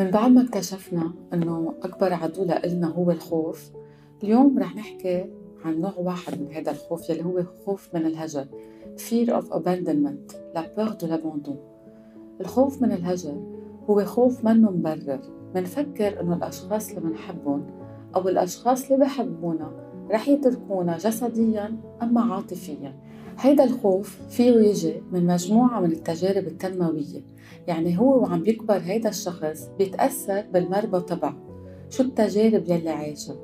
من بعد ما اكتشفنا إنه أكبر عدو لنا هو الخوف اليوم رح نحكي عن نوع واحد من هذا الخوف يلي هو خوف من الهجر fear of abandonment la peur de l'abandon. الخوف من الهجر هو خوف منه مبرر منفكر إنه الأشخاص اللي بنحبهم أو الأشخاص اللي بحبونا رح يتركونا جسديا أما عاطفيا. هيدا الخوف فيه يجي من مجموعة من التجارب التنموية. يعني هو وعم بيكبر هيدا الشخص بيتأثر بالمربى تبعه. شو التجارب يلي عايشها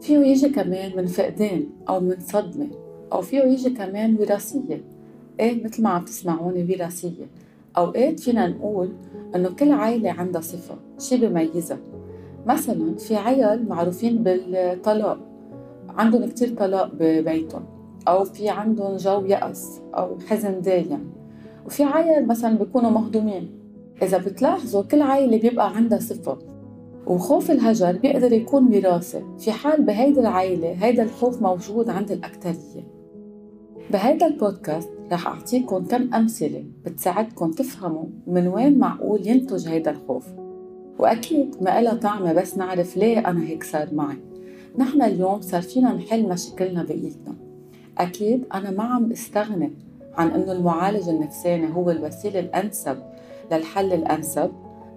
فيه يجي كمان من فقدان أو من صدمة. أو فيه يجي كمان وراثية. إيه مثل ما عم تسمعوني وراثية. أوقات فينا نقول إنه كل عائلة عندها صفة شي بميزها. مثلا في عيال معروفين بالطلاق. عندهم كتير طلاق ببيتهم أو في عندهم جو يأس أو حزن دايم. وفي عائل مثلا بيكونوا مهضومين. إذا بتلاحظوا كل عائلة بيبقى عندها صفة. وخوف الهجر بيقدر يكون وراثي في حال بهيدي العائلة هيدا الخوف موجود عند الأكترية بهيدا البودكاست رح أعطيكم كم أمثلة بتساعدكم تفهموا من وين معقول ينتج هيدا الخوف. وأكيد ما إلها طعمة بس نعرف ليه أنا هيك صار معي. نحن اليوم صار فينا نحل مشاكلنا بإيدنا. أكيد أنا ما عم استغني عن أنه المعالج النفساني هو الوسيلة الأنسب للحل الأنسب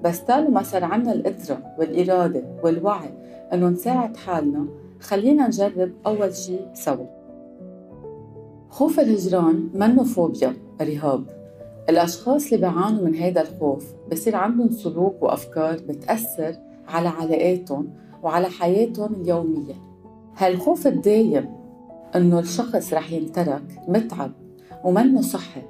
بس طالما صار عنا القدرة والإرادة والوعي أنه نساعد حالنا خلينا نجرب أول شيء سوا. خوف الهجران منه فوبيا رهاب الأشخاص اللي بيعانوا من هذا الخوف بصير عندهم سلوك وأفكار بتأثر على علاقاتهم وعلى حياتهم اليومية. هالخوف الدايم إنه الشخص رح ينترك متعب ومنه صحي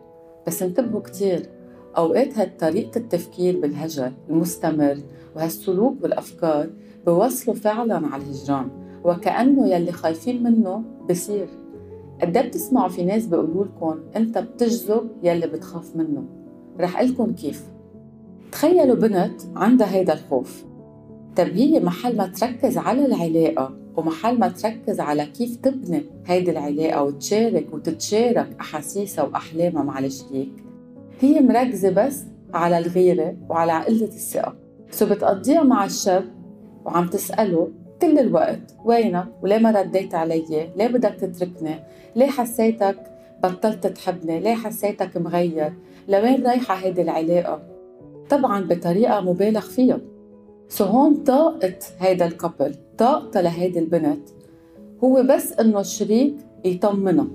بس انتبهوا كتير. أوقات هالطريقة التفكير بالهجر المستمر وهالسلوك والأفكار بوصلوا فعلا على الهجران وكأنه يلي خايفين منه بصير. قد إيه بتسمعوا في ناس بيقولوا لكم أنت بتجذب يلي بتخاف منه؟ رح لكم كيف. تخيلوا بنت عندها هيدا الخوف. طب هي محل ما تركز على العلاقة ومحل ما تركز على كيف تبني هيدي العلاقة وتشارك وتتشارك أحاسيسها وأحلامها مع الشريك هي مركزة بس على الغيرة وعلى قلة الثقة. سو بتقضيها مع الشاب وعم تسأله كل الوقت وينك؟ وليه ما رديت علي؟ ليه بدك تتركني؟ ليه حسيتك بطلت تحبني؟ ليه حسيتك مغير؟ لوين رايحة هيدي العلاقة؟ طبعا بطريقة مبالغ فيها. so هون طاقة هيدا ال couple طاقتها لهيدي البنت. هو بس إنه الشريك يطمنها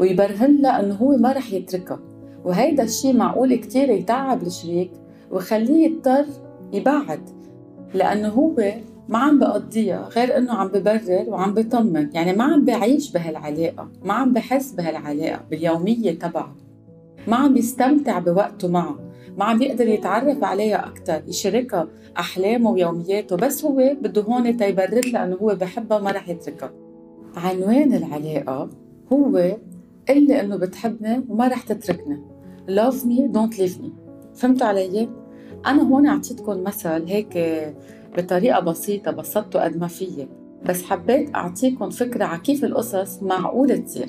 ويبرهن لها إنه هو ما رح يتركها وهيدا الشيء معقول كتير يتعب الشريك ويخليه يضطر يبعد لأنه هو ما عم بقضيها غير إنه عم ببرر وعم بطمن. يعني ما عم بعيش بهالعلاقة ما عم بحس بهالعلاقة باليومية تبعه. ما عم بيستمتع بوقته معه. ما عم بيقدر يتعرف عليها أكثر يشاركها أحلامه ويومياته بس هو بده هون تيبرر لها إنه هو بحبها وما رح يتركها. عنوان العلاقة هو قلي إنه بتحبني وما رح تتركني. Love me don't leave me. فهمتوا علي؟ أنا هون أعطيتكم مثل هيك بطريقة بسيطة بسطته قد ما فيي. بس حبيت أعطيكم فكرة على كيف القصص معقولة تصير.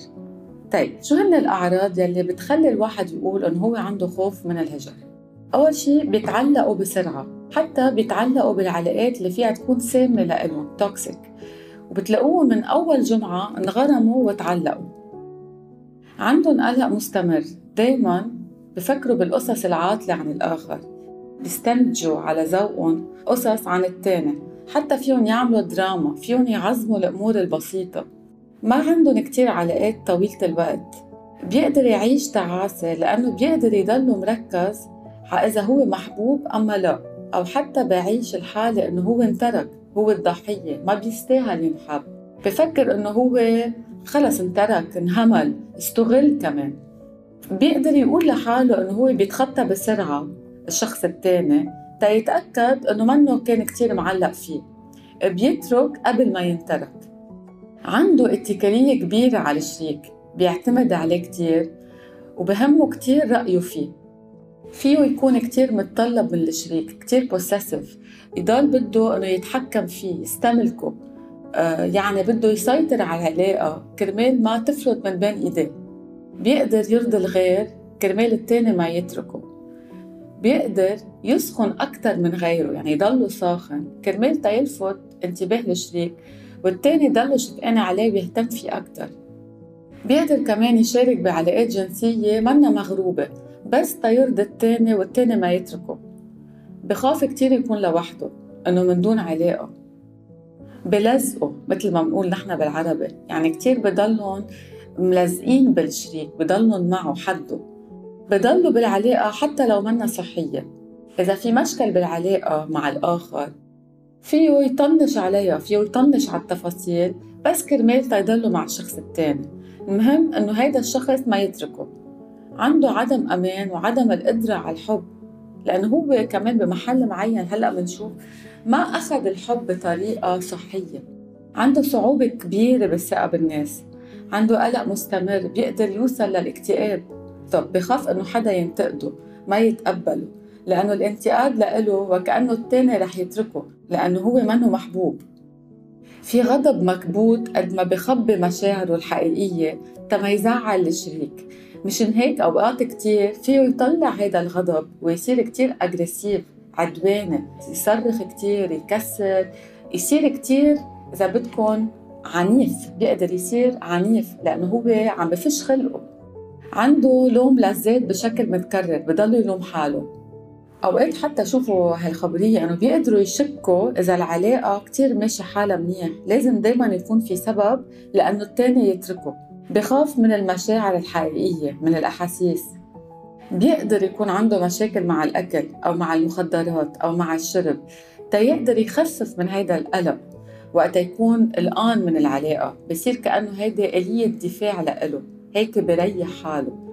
طيب شو هن الأعراض يلي بتخلي الواحد يقول إنه هو عنده خوف من الهجر؟ أول شيء بيتعلقوا بسرعة حتى بيتعلقوا بالعلاقات اللي فيها تكون سامة لإلهم توكسيك وبتلاقوهم من أول جمعة انغرموا وتعلقوا. عندهم قلق مستمر دايما بفكروا بالقصص العاطلة عن الآخر. بيستنتجوا على ذوقهم قصص عن التاني حتى فيهم يعملوا دراما فيهم يعظموا الأمور البسيطة. ما عندهم كتير علاقات طويلة الوقت. بيقدر يعيش تعاسة لأنه بيقدر يضل مركز إذا هو محبوب أما لا أو حتى بعيش الحالة إنه هو انترك هو الضحية ما بيستاهل ينحب. بفكر إنه هو خلص انترك انهمل استغل كمان. بيقدر يقول لحاله إنه هو بيتخطى بسرعة الشخص التاني تيتأكد إنه منه كان كتير معلق فيه. بيترك قبل ما ينترك. عنده اتكالية كبيرة على الشريك بيعتمد عليه كتير وبهمه كتير رأيه فيه. فيه يكون كتير متطلب من الشريك كتير بوسيسيف يضل بده إنه يتحكم فيه يستملكه. آه يعني بده يسيطر على العلاقة كرمال ما تفلت من بين إيديه. بيقدر يرضي الغير كرمال التاني ما يتركه. بيقدر يسخن أكثر من غيره يعني يضله ساخن. كرمال تيلفت انتباه الشريك والتاني يضل شفقان عليه ويهتم فيه أكثر بيقدر كمان يشارك بعلاقات جنسية منا مغروبة. بس تيرضي التاني والتاني ما يتركه. بخاف كتير يكون لوحده إنه من دون علاقة. بلزقه مثل ما بنقول نحن بالعربي. يعني كتير بضلهم ملزقين بالشريك بضلهم معه حده. بضلوا بالعلاقة حتى لو منا صحية. إذا في مشكل بالعلاقة مع الآخر فيه يطنش عليها فيه يطنش على التفاصيل بس كرمال تيضلوا مع الشخص التاني. المهم إنه هيدا الشخص ما يتركه. عنده عدم أمان وعدم القدرة على الحب لأنه هو كمان بمحل معين هلأ بنشوف ما أخذ الحب بطريقة صحية. عنده صعوبة كبيرة بالثقة بالناس عنده قلق مستمر بيقدر يوصل للاكتئاب. طب بخاف إنه حدا ينتقده ما يتقبله لأنه الانتقاد له وكأنه التاني رح يتركه لأنه هو منه محبوب. في غضب مكبوت قد ما بخبي مشاعره الحقيقية تما يزعل الشريك. مشان هيك أوقات كتير فيه يطلع هيدا الغضب ويصير كتير أجريسيف عدواني يصرخ كتير يكسر يصير كتير إذا بدكم عنيف بيقدر يصير عنيف لأنه هو عم بفش خلقه. عنده لوم للذات بشكل متكرر بضل يلوم حاله. أوقات حتى شوفوا هالخبرية إنه بيقدروا يشكوا إذا العلاقة كتير ماشي حالها منيح لازم دايما يكون في سبب لأنه التاني يتركه. بخاف من المشاعر الحقيقية من الأحاسيس. بيقدر يكون عنده مشاكل مع الأكل أو مع المخدرات أو مع الشرب. تيقدر يخفف من هيدا القلق وقت يكون قلقان من العلاقة بصير كأنه هيدي آلية دفاع لإله. هيك بريح حاله.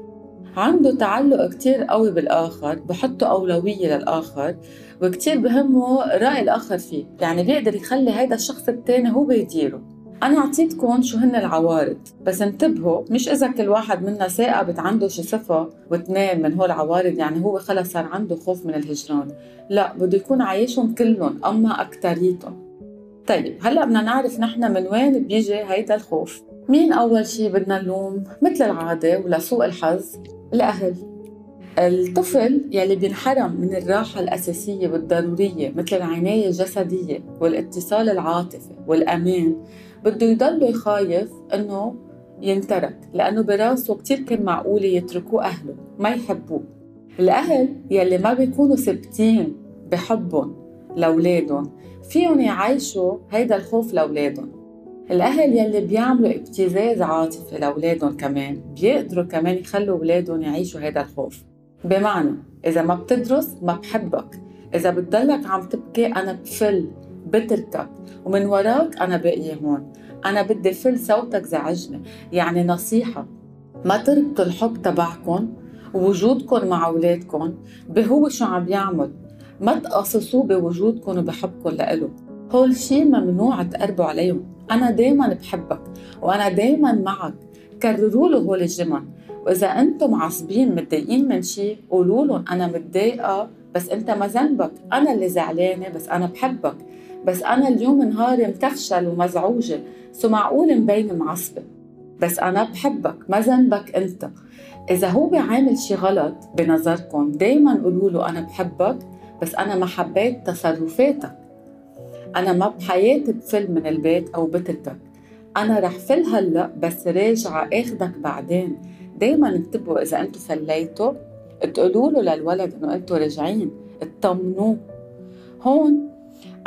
عنده تعلق كتير قوي بالآخر بحطه أولوية للآخر وكتير بهمه رأي الآخر فيه. يعني بيقدر يخلي هيدا الشخص التاني هو يديره أنا أعطيتكم شو هن العوارض. بس انتبهوا مش إذا كل واحد منا ثاقبت عنده شي صفة واثنين من هول العوارض يعني هو خلص صار عنده خوف من الهجران. لا بده يكون عايشهم كلهم أما أكتريتهم. طيب هلأ بدنا نعرف نحن من وين بيجي هيدا الخوف. مين أول شي بدنا نلوم؟ مثل العادة ولسوء الحظ؟ الأهل. الطفل يلي بينحرم من الراحة الأساسية والضرورية مثل العناية الجسدية والإتصال العاطفي والأمان. بده يضل خايف إنه ينترك لأنه براسه كتير كان معقولة يتركوه أهله ما يحبوه. الأهل يلي ما بيكونوا ثابتين بحبهم لأولادهم فيهم يعيشوا هيدا الخوف لأولادهم. الأهل يلي بيعملوا ابتزاز عاطفي لأولادهم كمان بيقدروا كمان يخلوا أولادهم يعيشوا هذا الخوف. بمعنى إذا ما بتدرس ما بحبك إذا بتضلك عم تبكي أنا بفل. بتركك ومن وراك أنا باقية هون. أنا بدي فل صوتك زعجني يعني نصيحة. ما تربطوا الحب تبعكم ووجودكم مع أولادكم بهو شو عم يعمل. ما تقصصوه بوجودكم وبحبكم لإله هول شي ممنوع تقربوا عليهم. أنا دايما بحبك وأنا دايما معك. كرروا له هول الجمل. وإذا أنتم عصبين متضايقين من شيء قولوا لهم أنا متضايقة بس أنت ما ذنبك. أنا اللي زعلانة بس أنا بحبك. بس أنا اليوم نهاري متفشل ومزعوجة سو معقول مبين معصبة. بس أنا بحبك ما ذنبك أنت. إذا هو بيعمل شي غلط بنظركم دايما قولوا له أنا بحبك بس أنا ما حبيت تصرفاتك. أنا ما بحياتي بفل من البيت أو بتركك. أنا رح فل هلأ بس راجعة آخدك بعدين. دايما انتبهوا إذا أنتوا فليتوا. تقولوا له للولد إنه أنتوا راجعين. اطمنوه. هون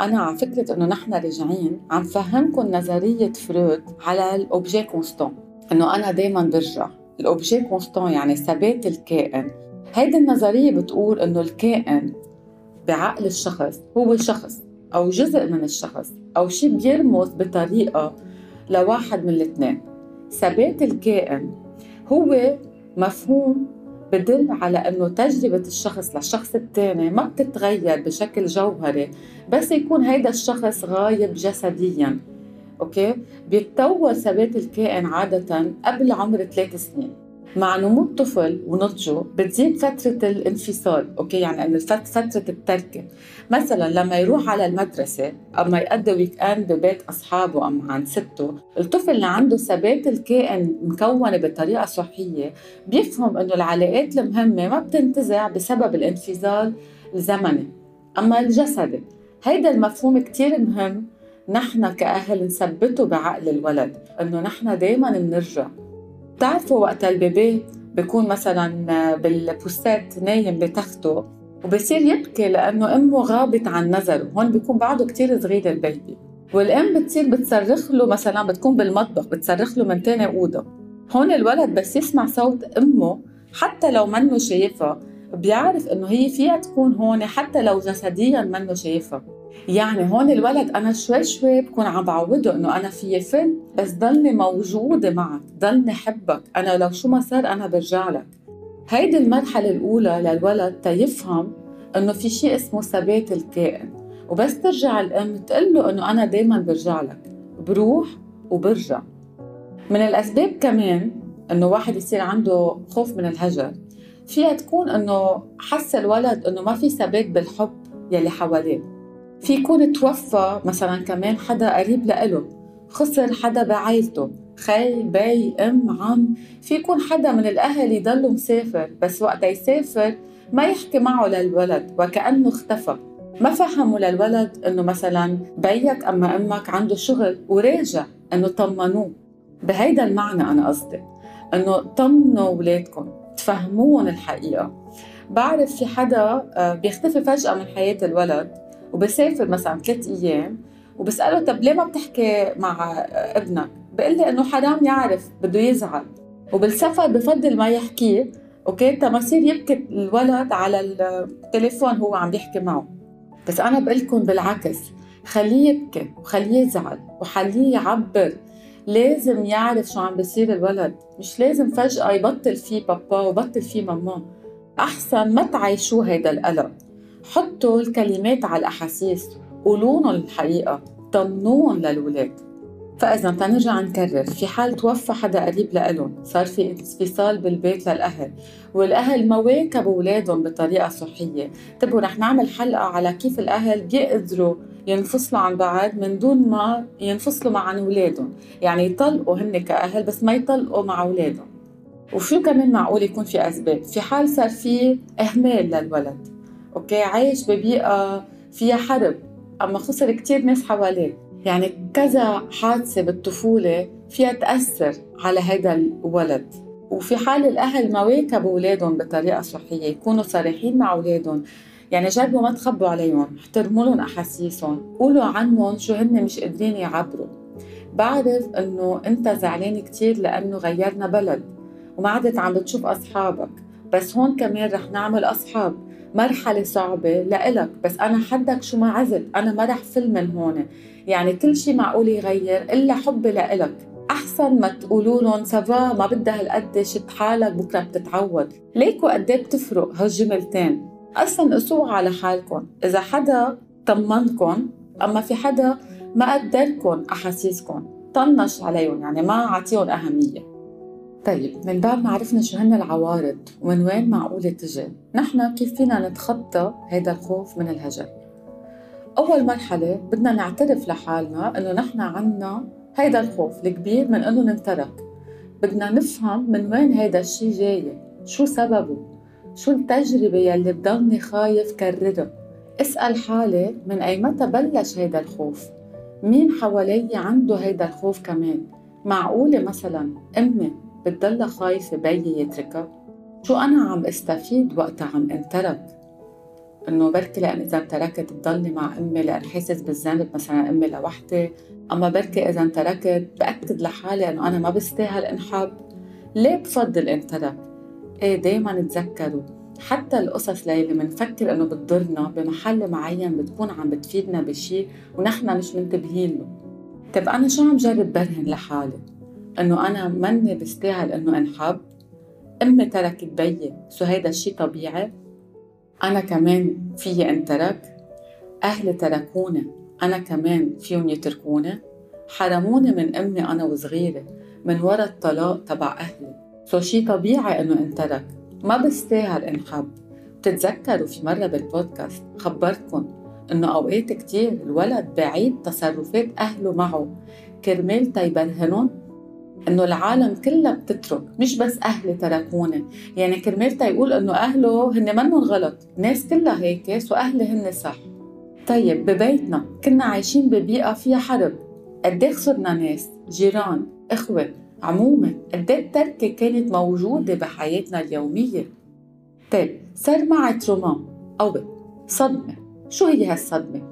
أنا على فكرة إنه نحن راجعين عم فهمكم نظرية فرويد على ال objet constant إنه أنا دايما برجع. ال objet constant يعني ثبات الكائن. هيدي النظرية بتقول إنه الكائن بعقل الشخص هو شخص أو جزء من الشخص أو شيء بيرمز بطريقة لواحد من الاثنين. ثبات الكائن هو مفهوم بدل على إنه تجربة الشخص للشخص الثاني ما بتتغير بشكل جوهري بس يكون هيدا الشخص غايب جسديا okay؟ بيتطور ثبات الكائن عادة قبل عمر ثلاث سنين. مع نمو الطفل ونضجه بتزيد فترة الانفصال، okay؟ يعني فترة التركة، مثلا لما يروح على المدرسة أما يقضي weekend ببيت أصحابه أم عند سته، الطفل اللي عنده ثبات الكائن مكونة بطريقة صحية بيفهم إنه العلاقات المهمة ما بتنتزع بسبب الانفصال الزمني، أما الجسدي، هيدا المفهوم كتير مهم نحن كأهل نثبته بعقل الولد إنه نحن دايما بنرجع بتعرفوا وقت البيبي بيكون مثلا بالبوستات نايم بتخته وبصير يبكي لأنه أمه غابت عن نظره. هون بيكون بعده كتير صغير البيبي. والأم بتصير بتصرخ له مثلا بتكون بالمطبخ بتصرخ له من تاني أوضة. هون الولد بس يسمع صوت أمه حتى لو منه شايفها بيعرف إنه هي فيها تكون هون حتى لو جسديا منه شايفها. يعني هون الولد أنا شوي شوي بكون عم بعوده إنه أنا في فل بس ضلني موجودة معك ضلني حبك أنا لو شو ما صار أنا برجع لك. هيدي المرحلة الأولى للولد تيفهم إنه في شيء اسمه ثبات الكائن. وبس ترجع الأم تقول له إنه أنا دائما برجع لك. بروح وبرجع. من الأسباب كمان إنه واحد يصير عنده خوف من الهجر فيها تكون إنه حس الولد إنه ما في ثبات بالحب يلي حواليه. في يكون توفى مثلا كمان حدا قريب لإله خسر حدا بعائلته خي بي أم عم في يكون حدا من الأهل يضل مسافر بس وقت يسافر ما يحكي معه للولد وكأنه اختفى. ما فهموا للولد إنه مثلا بيك أما أمك عنده شغل وراجع إنه طمنوه. بهيدا المعنى أنا قصدي إنه طمنوا أولادكم تفهموهم الحقيقة. بعرف في حدا آه، بيختفي فجأة من حياة الولد وبسافر مثلا ثلاث أيام وبسأله طب ليه ما بتحكي مع ابنك؟ بقول لي إنه حرام يعرف بده يزعل. وبالسفر بفضل ما يحكيه أوكي؟ ما يصير يبكي الولد على التليفون هو عم يحكي معه. بس أنا بقول لكم بالعكس خليه يبكي وخليه يزعل وخليه يعبر. لازم يعرف شو عم بيصير الولد. مش لازم فجأة يبطل فيه بابا وبطل فيه ماما. أحسن ما تعيشوا هيدا القلق حطوا الكلمات على الأحاسيس قولوا لهم الحقيقة طمنوهم للولاد. فإذا تنرجع نكرر في حال توفى حدا قريب لإلهم صار في انفصال بالبيت للأهل. والأهل ما واكبوا أولادهم بطريقة صحية. انتبهوا رح نعمل حلقة على كيف الأهل بيقدروا ينفصلوا عن بعض من دون ما ينفصلوا مع عن أولادهم يعني يطلقوا هن كأهل بس ما يطلقوا مع أولادهم وشو كمان معقول يكون في أسباب؟ في حال صار في إهمال للولد. أوكي؟ عايش ببيئة فيها حرب أما خسر كتير ناس حواليه. يعني كذا حادثة بالطفولة فيها تأثر على هذا الولد. وفي حال الأهل ما واكبوا أولادهم بطريقة صحية يكونوا صريحين مع أولادهم. يعني جربوا ما تخبوا عليهم احترموا لهم أحاسيسهم قولوا عنهم شو هن مش قادرين يعبروا. بعرف إنه أنت زعلان كتير لأنه غيرنا بلد وما عدت عم بتشوف أصحابك. بس هون كمان رح نعمل أصحاب. مرحلة صعبة لإلك بس أنا حدك شو ما عزت أنا ما رح فل من هون. يعني كل شيء معقول يغير إلا حبي لإلك. أحسن ما تقولوا لهم سافا ما بدها هالقد شد حالك بكرة بتتعود. ليكوا قد إيه بتفرق هالجملتين؟ أصلا قسوها على حالكم. إذا حدا طمنكم أما في حدا ما قدركم أحاسيسكم طنش عليهم. يعني ما عطيهم أهمية. طيب من بعد ما عرفنا شو هن العوارض ومن وين معقولة تجي نحن كيف فينا نتخطى هذا الخوف من الهجر؟ أول مرحلة بدنا نعترف لحالنا إنه نحن عنا هيدا الخوف الكبير من إنه ننترك. بدنا نفهم من وين هيدا الشي جاي شو سببه شو التجربة يلي بضلني خايف كررها. اسأل حالي من أي متى بلش هيدا الخوف؟ مين حوالي عنده هيدا الخوف كمان؟ معقولة مثلا أمي؟ بتضلها خايفة بيي يتركها. شو أنا عم استفيد وقتها عم انترك؟ إنه بركي لأن إذا تركت بضلني مع أمي لأن حاسس بالذنب مثلا أمي لوحدي. أما بركي إذا تركت بأكد لحالي إنه أنا ما بستاهل انحب ليه بفضل انترك؟ إيه دايما تذكروا حتى القصص اللي بنفكر إنه بتضرنا بمحل معين بتكون عم بتفيدنا بشيء ونحن مش منتبهين له. طيب أنا شو عم جرب برهن لحالي؟ إنه أنا مني بستاهل إنه أنحب. أمي تركت بيي so هيدا الشيء طبيعي. أنا كمان فيي أنترك. أهلي تركوني أنا كمان فيهم يتركوني. حرموني من أمي أنا وصغيرة من ورا الطلاق تبع أهلي. so شي طبيعي إنه أنترك. ما بستاهل أنحب. بتتذكروا في مرة بالبودكاست خبرتكم إنه أوقات كتير الولد بعيد تصرفات أهله معه. كرمال تيبرهنن إنه العالم كلها بتترك مش بس أهلي تركوني يعني كرمال يقول إنه أهله هن منهم غلط الناس كلها هيك so أهلي هن صح. طيب ببيتنا كنا عايشين ببيئة فيها حرب. قد إيه خسرنا ناس؟ جيران إخوة عموما قد إيه التركة كانت موجودة بحياتنا اليومية؟ طيب صار معي trauma أو صدمة. شو هي هالصدمة؟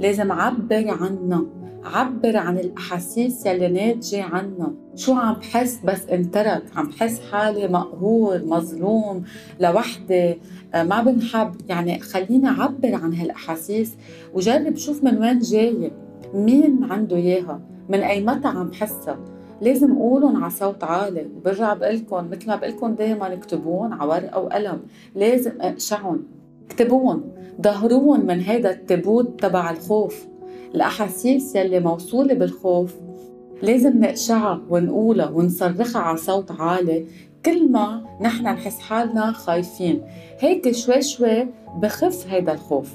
لازم عبر عنها عبر عن الأحاسيس يلي ناتجة عنا شو عم بحس بس انترك؟ عم بحس حالي مقهور مظلوم لوحدي آه، ما بنحب. يعني خليني أعبر عن هالأحاسيس وجرب شوف من وين جاية. مين عنده إياها؟ من أي متى عم بحسها لازم قولهم على صوت عالي. وبرجع بقلكم مثل ما بقلكم دايما اكتبون على ورقة وقلم. لازم أقشعهم. اكتبون ظهروهم من هذا التابوت تبع الخوف. الأحاسيس يلي موصولة بالخوف. لازم نقشعها ونقولها ونصرخها على صوت عالي كل ما نحن نحس حالنا خايفين. هيك شوي شوي بخف هيدا الخوف.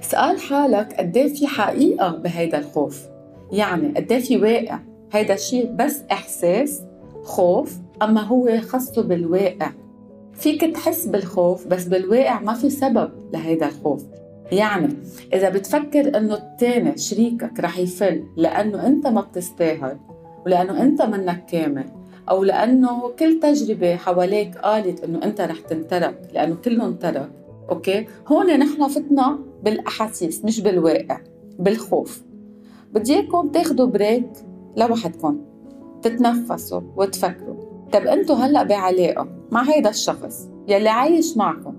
اسأل حالك قد إيه في حقيقة بهيدا الخوف؟ يعني قد إيه في واقع؟ هيدا الشيء بس إحساس خوف؟ أما هو خاصه بالواقع. فيك تحس بالخوف بس بالواقع ما في سبب لهيدا الخوف. يعني إذا بتفكر إنه التاني شريكك رح يفل لأنه أنت ما بتستاهل ولأنه أنت منك كامل أو لأنه كل تجربة حواليك قالت إنه أنت رح تنترك لأنه كلهم ترك أوكي؟ هون نحن فتنا بالأحاسيس مش بالواقع بالخوف. بدي إياكم تاخذوا بريك لوحدكم تتنفسوا وتفكروا. طب أنتوا هلأ بعلاقة مع هيدا الشخص يلي عايش معكم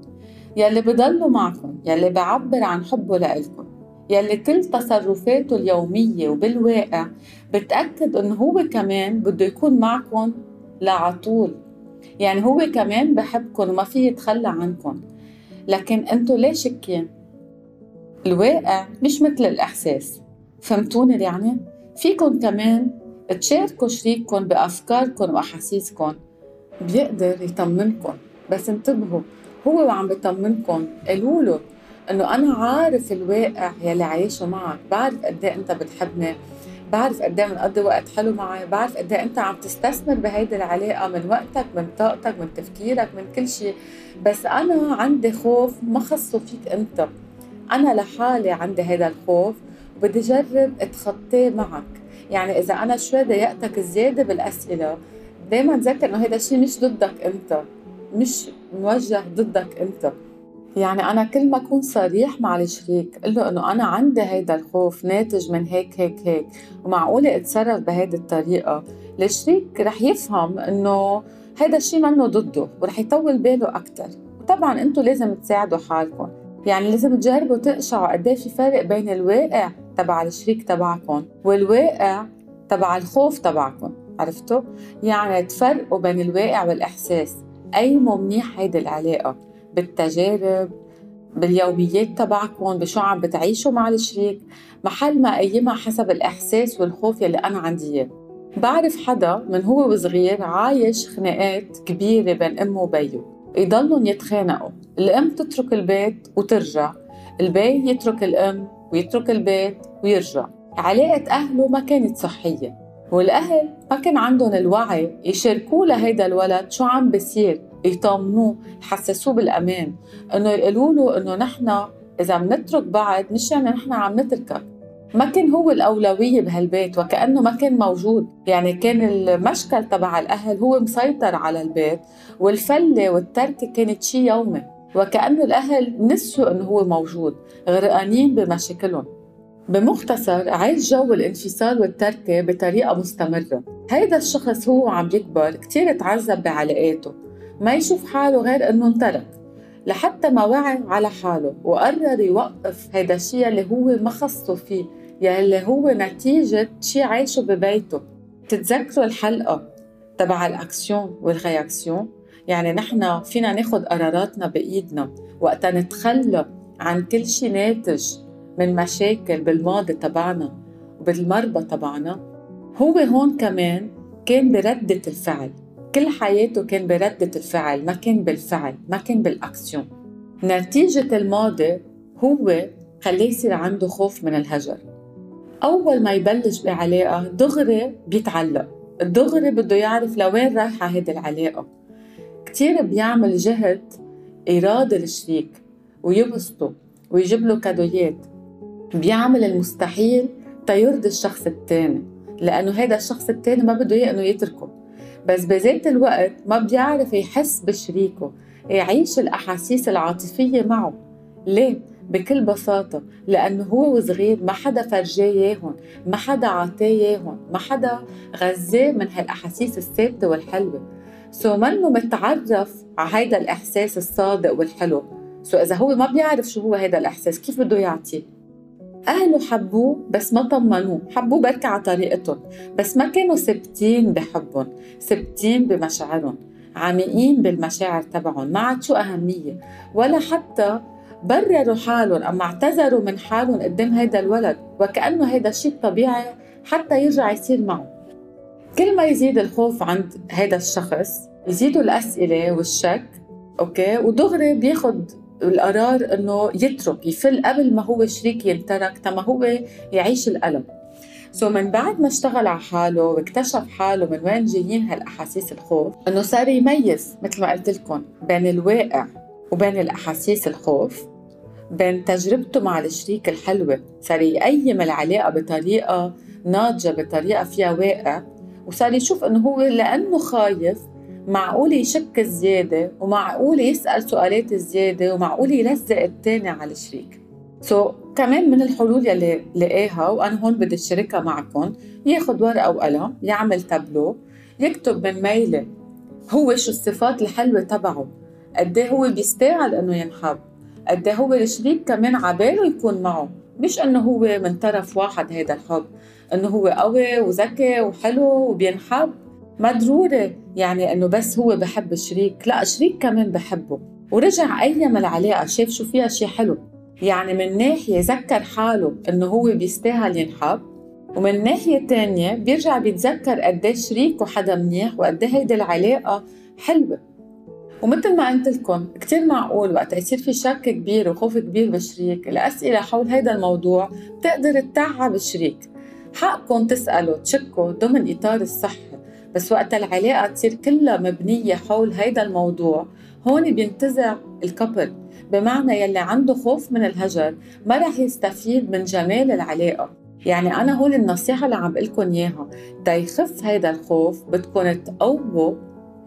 يلي بضلوا معكم يلي بعبر عن حبه لإلكم. يلي كل تصرفاته اليومية وبالواقع بتأكد إنه هو كمان بده يكون معكم لعطول. يعني هو كمان بحبكم وما في يتخلى عنكم. لكن أنتوا ليه شكين؟ الواقع مش مثل الإحساس. فهمتوني يعني؟ فيكم كمان تشاركوا شريككم بأفكاركم وأحاسيسكم. بيقدر يطمنكم. بس انتبهوا هو وعم بيطمنكم. قالوا له إنه أنا عارف الواقع يلي عايشه معك. بعرف قد إيه أنت بتحبني. بعرف قد إيه بنقضي وقت حلو معي. بعرف قد إيه أنت عم تستثمر بهيدي العلاقة من وقتك من طاقتك من تفكيرك من كل شيء بس أنا عندي خوف ما خصه فيك أنت. أنا لحالي عندي هذا الخوف وبدي جرب أتخطاه معك. يعني إذا أنا شوي ضايقتك زيادة بالأسئلة دائما تذكر إنه هذا الشيء مش ضدك أنت. مش موجه ضدك انت. يعني أنا كل ما أكون صريح مع الشريك قل له إنه أنا عندي هيدا الخوف ناتج من هيك هيك هيك ومعقولة أتصرف بهيدي الطريقة. الشريك رح يفهم إنه هيدا الشيء منه ضده ورح يطول باله أكثر وطبعا أنتم لازم تساعدوا حالكم. يعني لازم تجربوا تقشعوا قد إيه في فرق بين الواقع تبع الشريك تبعكم والواقع تبع الخوف تبعكم. عرفتوا؟ يعني تفرقوا بين الواقع والإحساس. قيموا منيح هيدي العلاقة؟ بالتجارب باليوميات تبعكم بشو عم بتعيشوا مع الشريك؟ محل ما قيمها حسب الإحساس والخوف يلي أنا عندي إياه. بعرف حدا من هو وصغير عايش خناقات كبيرة بين أمه وبيه. يضلوا يتخانقوا. الأم تترك البيت وترجع. البي يترك الأم ويترك البيت ويرجع. علاقة أهله ما كانت صحية. والأهل ما كان عندهم الوعي يشاركوه لهيدا الولد شو عم بيصير يطمنوه يحسسوه بالأمان إنه يقولوا له إنه نحن إذا بنترك بعض مش يعني نحن عم نتركك. ما كان هو الأولوية بهالبيت وكأنه ما كان موجود. يعني كان المشكل تبع الأهل هو مسيطر على البيت والفلة والتركة كانت شي يومي. وكأنه الأهل نسوا إنه هو موجود غرقانين بمشاكلهم. بمختصر عيش جو الانفصال والتركة بطريقة مستمرة. هيدا الشخص هو عم يكبر كتير تعذب بعلاقاته. ما يشوف حاله غير إنه انترك لحتى ما وعي على حاله وقرر يوقف هيدا الشيء اللي هو ما خصه فيه يلي هو نتيجة شيء عايشه ببيته. تتذكروا الحلقة تبع ال action وال reaction؟ يعني نحن فينا ناخد قراراتنا بإيدنا. وقتا نتخلى عن كل شيء ناتج من مشاكل بالماضي تبعنا وبالمربى تبعنا. هو هون كمان كان بردة الفعل. كل حياته كان بردة الفعل ما كان بالفعل ما كان بالأكسيون. نتيجة الماضي هو خليه يصير عنده خوف من الهجر. أول ما يبلش بعلاقة دغري بيتعلق. دغري بده يعرف لوين رايحة هيدي العلاقة. كتير بيعمل جهد إرادة الشريك ويبسطه ويجيب له كادويات. بيعمل المستحيل تيرضي الشخص التاني لأنه هذا الشخص التاني ما بده إياه إنه يتركه. بس بذات الوقت ما بيعرف يحس بشريكه يعيش الأحاسيس العاطفية معه. ليه؟ بكل بساطة لأنه هو وصغير ما حدا فرجاه ياهن ما حدا عطاه ياهن ما حدا غذاه من هالأحاسيس الثابتة والحلوة. so منه متعرف على هيدا الإحساس الصادق والحلو. so إذا هو ما بيعرف شو هو هيدا الإحساس كيف بده يعطيه؟ أهله حبوه بس ما طمنوه. حبوه بركي على طريقتهم. بس ما كانوا ثابتين بحبهم ثابتين بمشاعرهم عميقين بالمشاعر تبعهم. ما عطشوا أهمية؟ ولا حتى برروا حالهم أما اعتذروا من حالهم قدام هيدا الولد. وكأنه هيدا الشيء طبيعي حتى يرجع يصير معه. كل ما يزيد الخوف عند هيدا الشخص يزيدوا الأسئلة والشك أوكي؟ ودغري بياخد القرار إنه يترك يفل قبل ما هو شريك ينترك تما هو يعيش الألم. سو من بعد ما اشتغل على حاله واكتشف حاله من وين جايين هالأحاسيس الخوف إنه صار يميز مثل ما قلت لكم بين الواقع وبين الأحاسيس الخوف بين تجربته مع الشريك الحلوة صار يقيم العلاقة بطريقة ناضجة بطريقة فيها واقع وصار يشوف إنه هو لأنه خايف معقول يشك زيادة ومعقول يسأل سؤالات زيادة ومعقول يلزق التاني على الشريك. سو so, كمان من الحلول يلي لقاها وأنا هون بدي أشاركها معكم ياخذ ورقة وقلم يعمل تابلو يكتب من ميله هو شو الصفات الحلوة تبعه. قد إيه هو بيستاهل إنه ينحب؟ قد إيه هو الشريك كمان عباله يكون معه؟ مش إنه هو من طرف واحد هيدا الحب إنه هو قوي وذكي وحلو وبينحب. ما ضروري يعني إنه بس هو بحب الشريك لا الشريك كمان بحبه. ورجع أيام العلاقة شاف شو فيها شيء حلو. يعني من ناحية ذكر حاله إنه هو بيستاهل ينحب ومن ناحية تانية بيرجع بيتذكر قد إيه شريكه حدا منيح وقد إيه هيدي العلاقة حلوة. ومثل ما قلت لكم كثير معقول وقت يصير في شك كبير وخوف كبير بالشريك الأسئلة حول هيدا الموضوع بتقدر تتعب الشريك. حقكم تسألوا تشكوا ضمن إطار الصحة. بس وقت العلاقة تصير كلها مبنية حول هيدا الموضوع. هون بينتزع الكبل بمعنى يلي عنده خوف من الهجر ما رح يستفيد من جمال العلاقة. يعني أنا هون النصيحة اللي عم لكم إياها تا يخف هيدا الخوف بدكم تقووا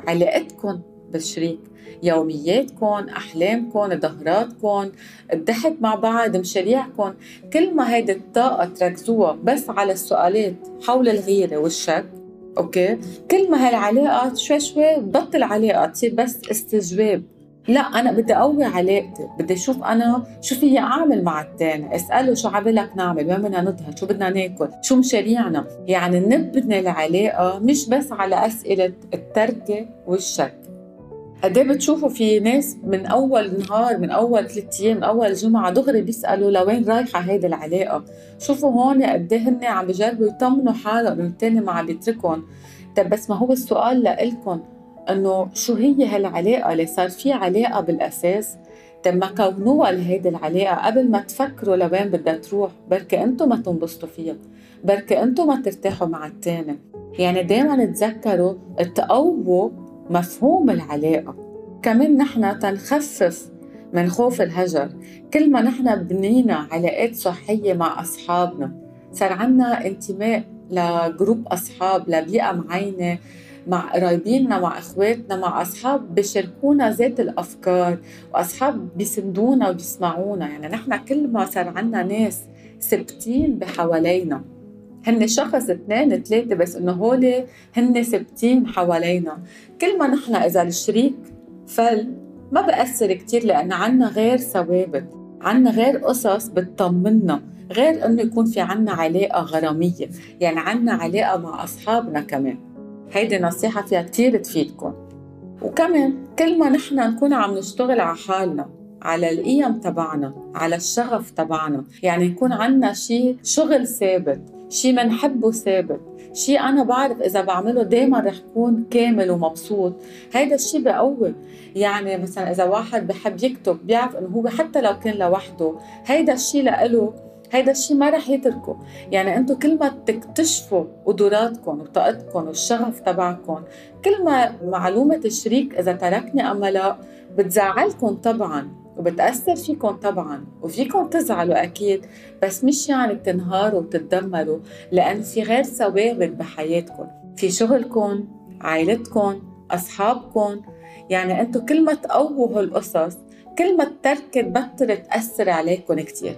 علاقتكم بالشريك. يومياتكم أحلامكم ظهراتكم الضحك مع بعض مشاريعكم كل ما هيدي الطاقة تركزوها بس على السؤالات حول الغيرة والشك أوكي؟ كل ما هالعلاقه شوي شوي بطل علاقه تصير بس استجواب. لا أنا بدي أقوي علاقتي بدي أشوف أنا شو فيي أعمل مع الثاني أسأله شو عبالك نعمل وين بدنا نظهر شو بدنا ناكل شو مشاريعنا. يعني نبني العلاقة مش بس على أسئلة التركة والشك. قد إيه بتشوفوا في ناس من أول نهار من أول ثلاث أيام من أول جمعة دغري بيسألوا لوين رايحة هيدي العلاقة؟ شوفوا هون قد إيه هن عم بيجربوا يطمنوا حالهم إنه الثاني ما عم بيتركهم طيب بس ما هو السؤال لإلكم إنه شو هي هالعلاقة؟ اللي صار في علاقة بالأساس؟ طيب ما كونوها لهيدي العلاقة قبل ما تفكروا لوين بدها تروح بركي أنتم ما تنبسطوا فيها بركي أنتم ما ترتاحوا مع الثاني يعني دائما تذكروا تقووا مفهوم العلاقة. كمان نحن تنخفف من خوف الهجر. كل ما نحن بنينا علاقات صحية مع أصحابنا صار عنا انتماء لجروب أصحاب لبيئة معينة مع قرايبيننا مع إخواتنا مع أصحاب بيشاركونا ذات الأفكار وأصحاب بيسندونا وبيسمعونا. يعني نحن كل ما صار عنا ناس ثابتين بحوالينا. هن شخص اثنين ثلاثة بس إنه هول هن ثابتين حوالينا. كل ما نحن إذا الشريك فل ما بأثر كتير لأن عنا غير ثوابت عنا غير قصص بتطمنا غير إنه يكون في عنا علاقة غرامية يعني عنا علاقة مع أصحابنا كمان. هيدي نصيحة فيها كتير تفيدكم. وكمان كل ما نحن نكون عم نشتغل على حالنا على القيم تبعنا على الشغف تبعنا يعني يكون عنا شيء شغل ثابت. شيء منحبه ثابت. شيء أنا بعرف إذا بعمله دائما رح كون كامل ومبسوط. هيدا الشيء بقوي. يعني مثلا إذا واحد بحب يكتب بيعرف إنه هو حتى لو كان لوحده هيدا الشيء لإله هيدا الشيء ما رح يتركه. يعني أنتم كل ما تكتشفوا قدراتكم وطاقتكم والشغف تبعكم كل ما معلومة الشريك إذا تركني أم لا بتزعلكم طبعا. وبتأثر فيكم طبعا وفيكم تزعلوا أكيد بس مش يعني تنهاروا وتتدمروا لأن في غير ثوابت بحياتكم. في شغلكم عائلتكم أصحابكم يعني أنتم كل ما تقووا هالقصص كل ما التركة تبطل تأثر عليكم كتير.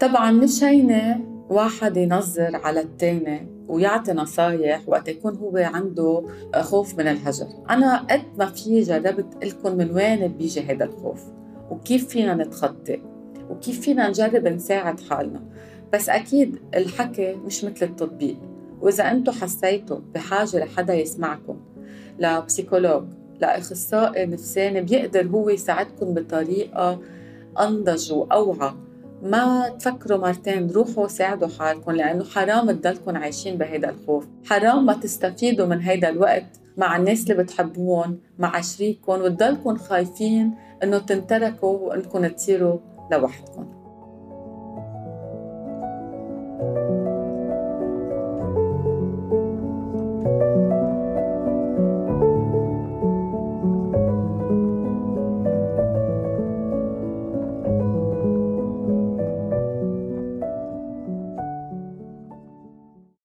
طبعا مش هينة واحد ينظر على التاني ويعطي نصايح وقت يكون هو عنده خوف من الهجر. أنا قد ما في جربت لكم من وين بيجي هذا الخوف. وكيف فينا نتخطى؟ وكيف فينا نجرب نساعد حالنا؟ بس أكيد الحكي مش مثل التطبيق. وإذا أنتم حسيتوا بحاجة لحدا يسمعكم لبسيكولوج لأخصائي نفساني بيقدر هو يساعدكم بطريقة أنضج وأوعى. ما تفكروا مرتين روحوا ساعدوا حالكم لأنه حرام تضلكم عايشين بهيدا الخوف. حرام ما تستفيدوا من هيدا الوقت. مع الناس اللي بتحبوهم مع شريككم وتضلكم خايفين إنه تنتركوا وإنكم تصيروا لوحدكم. thank you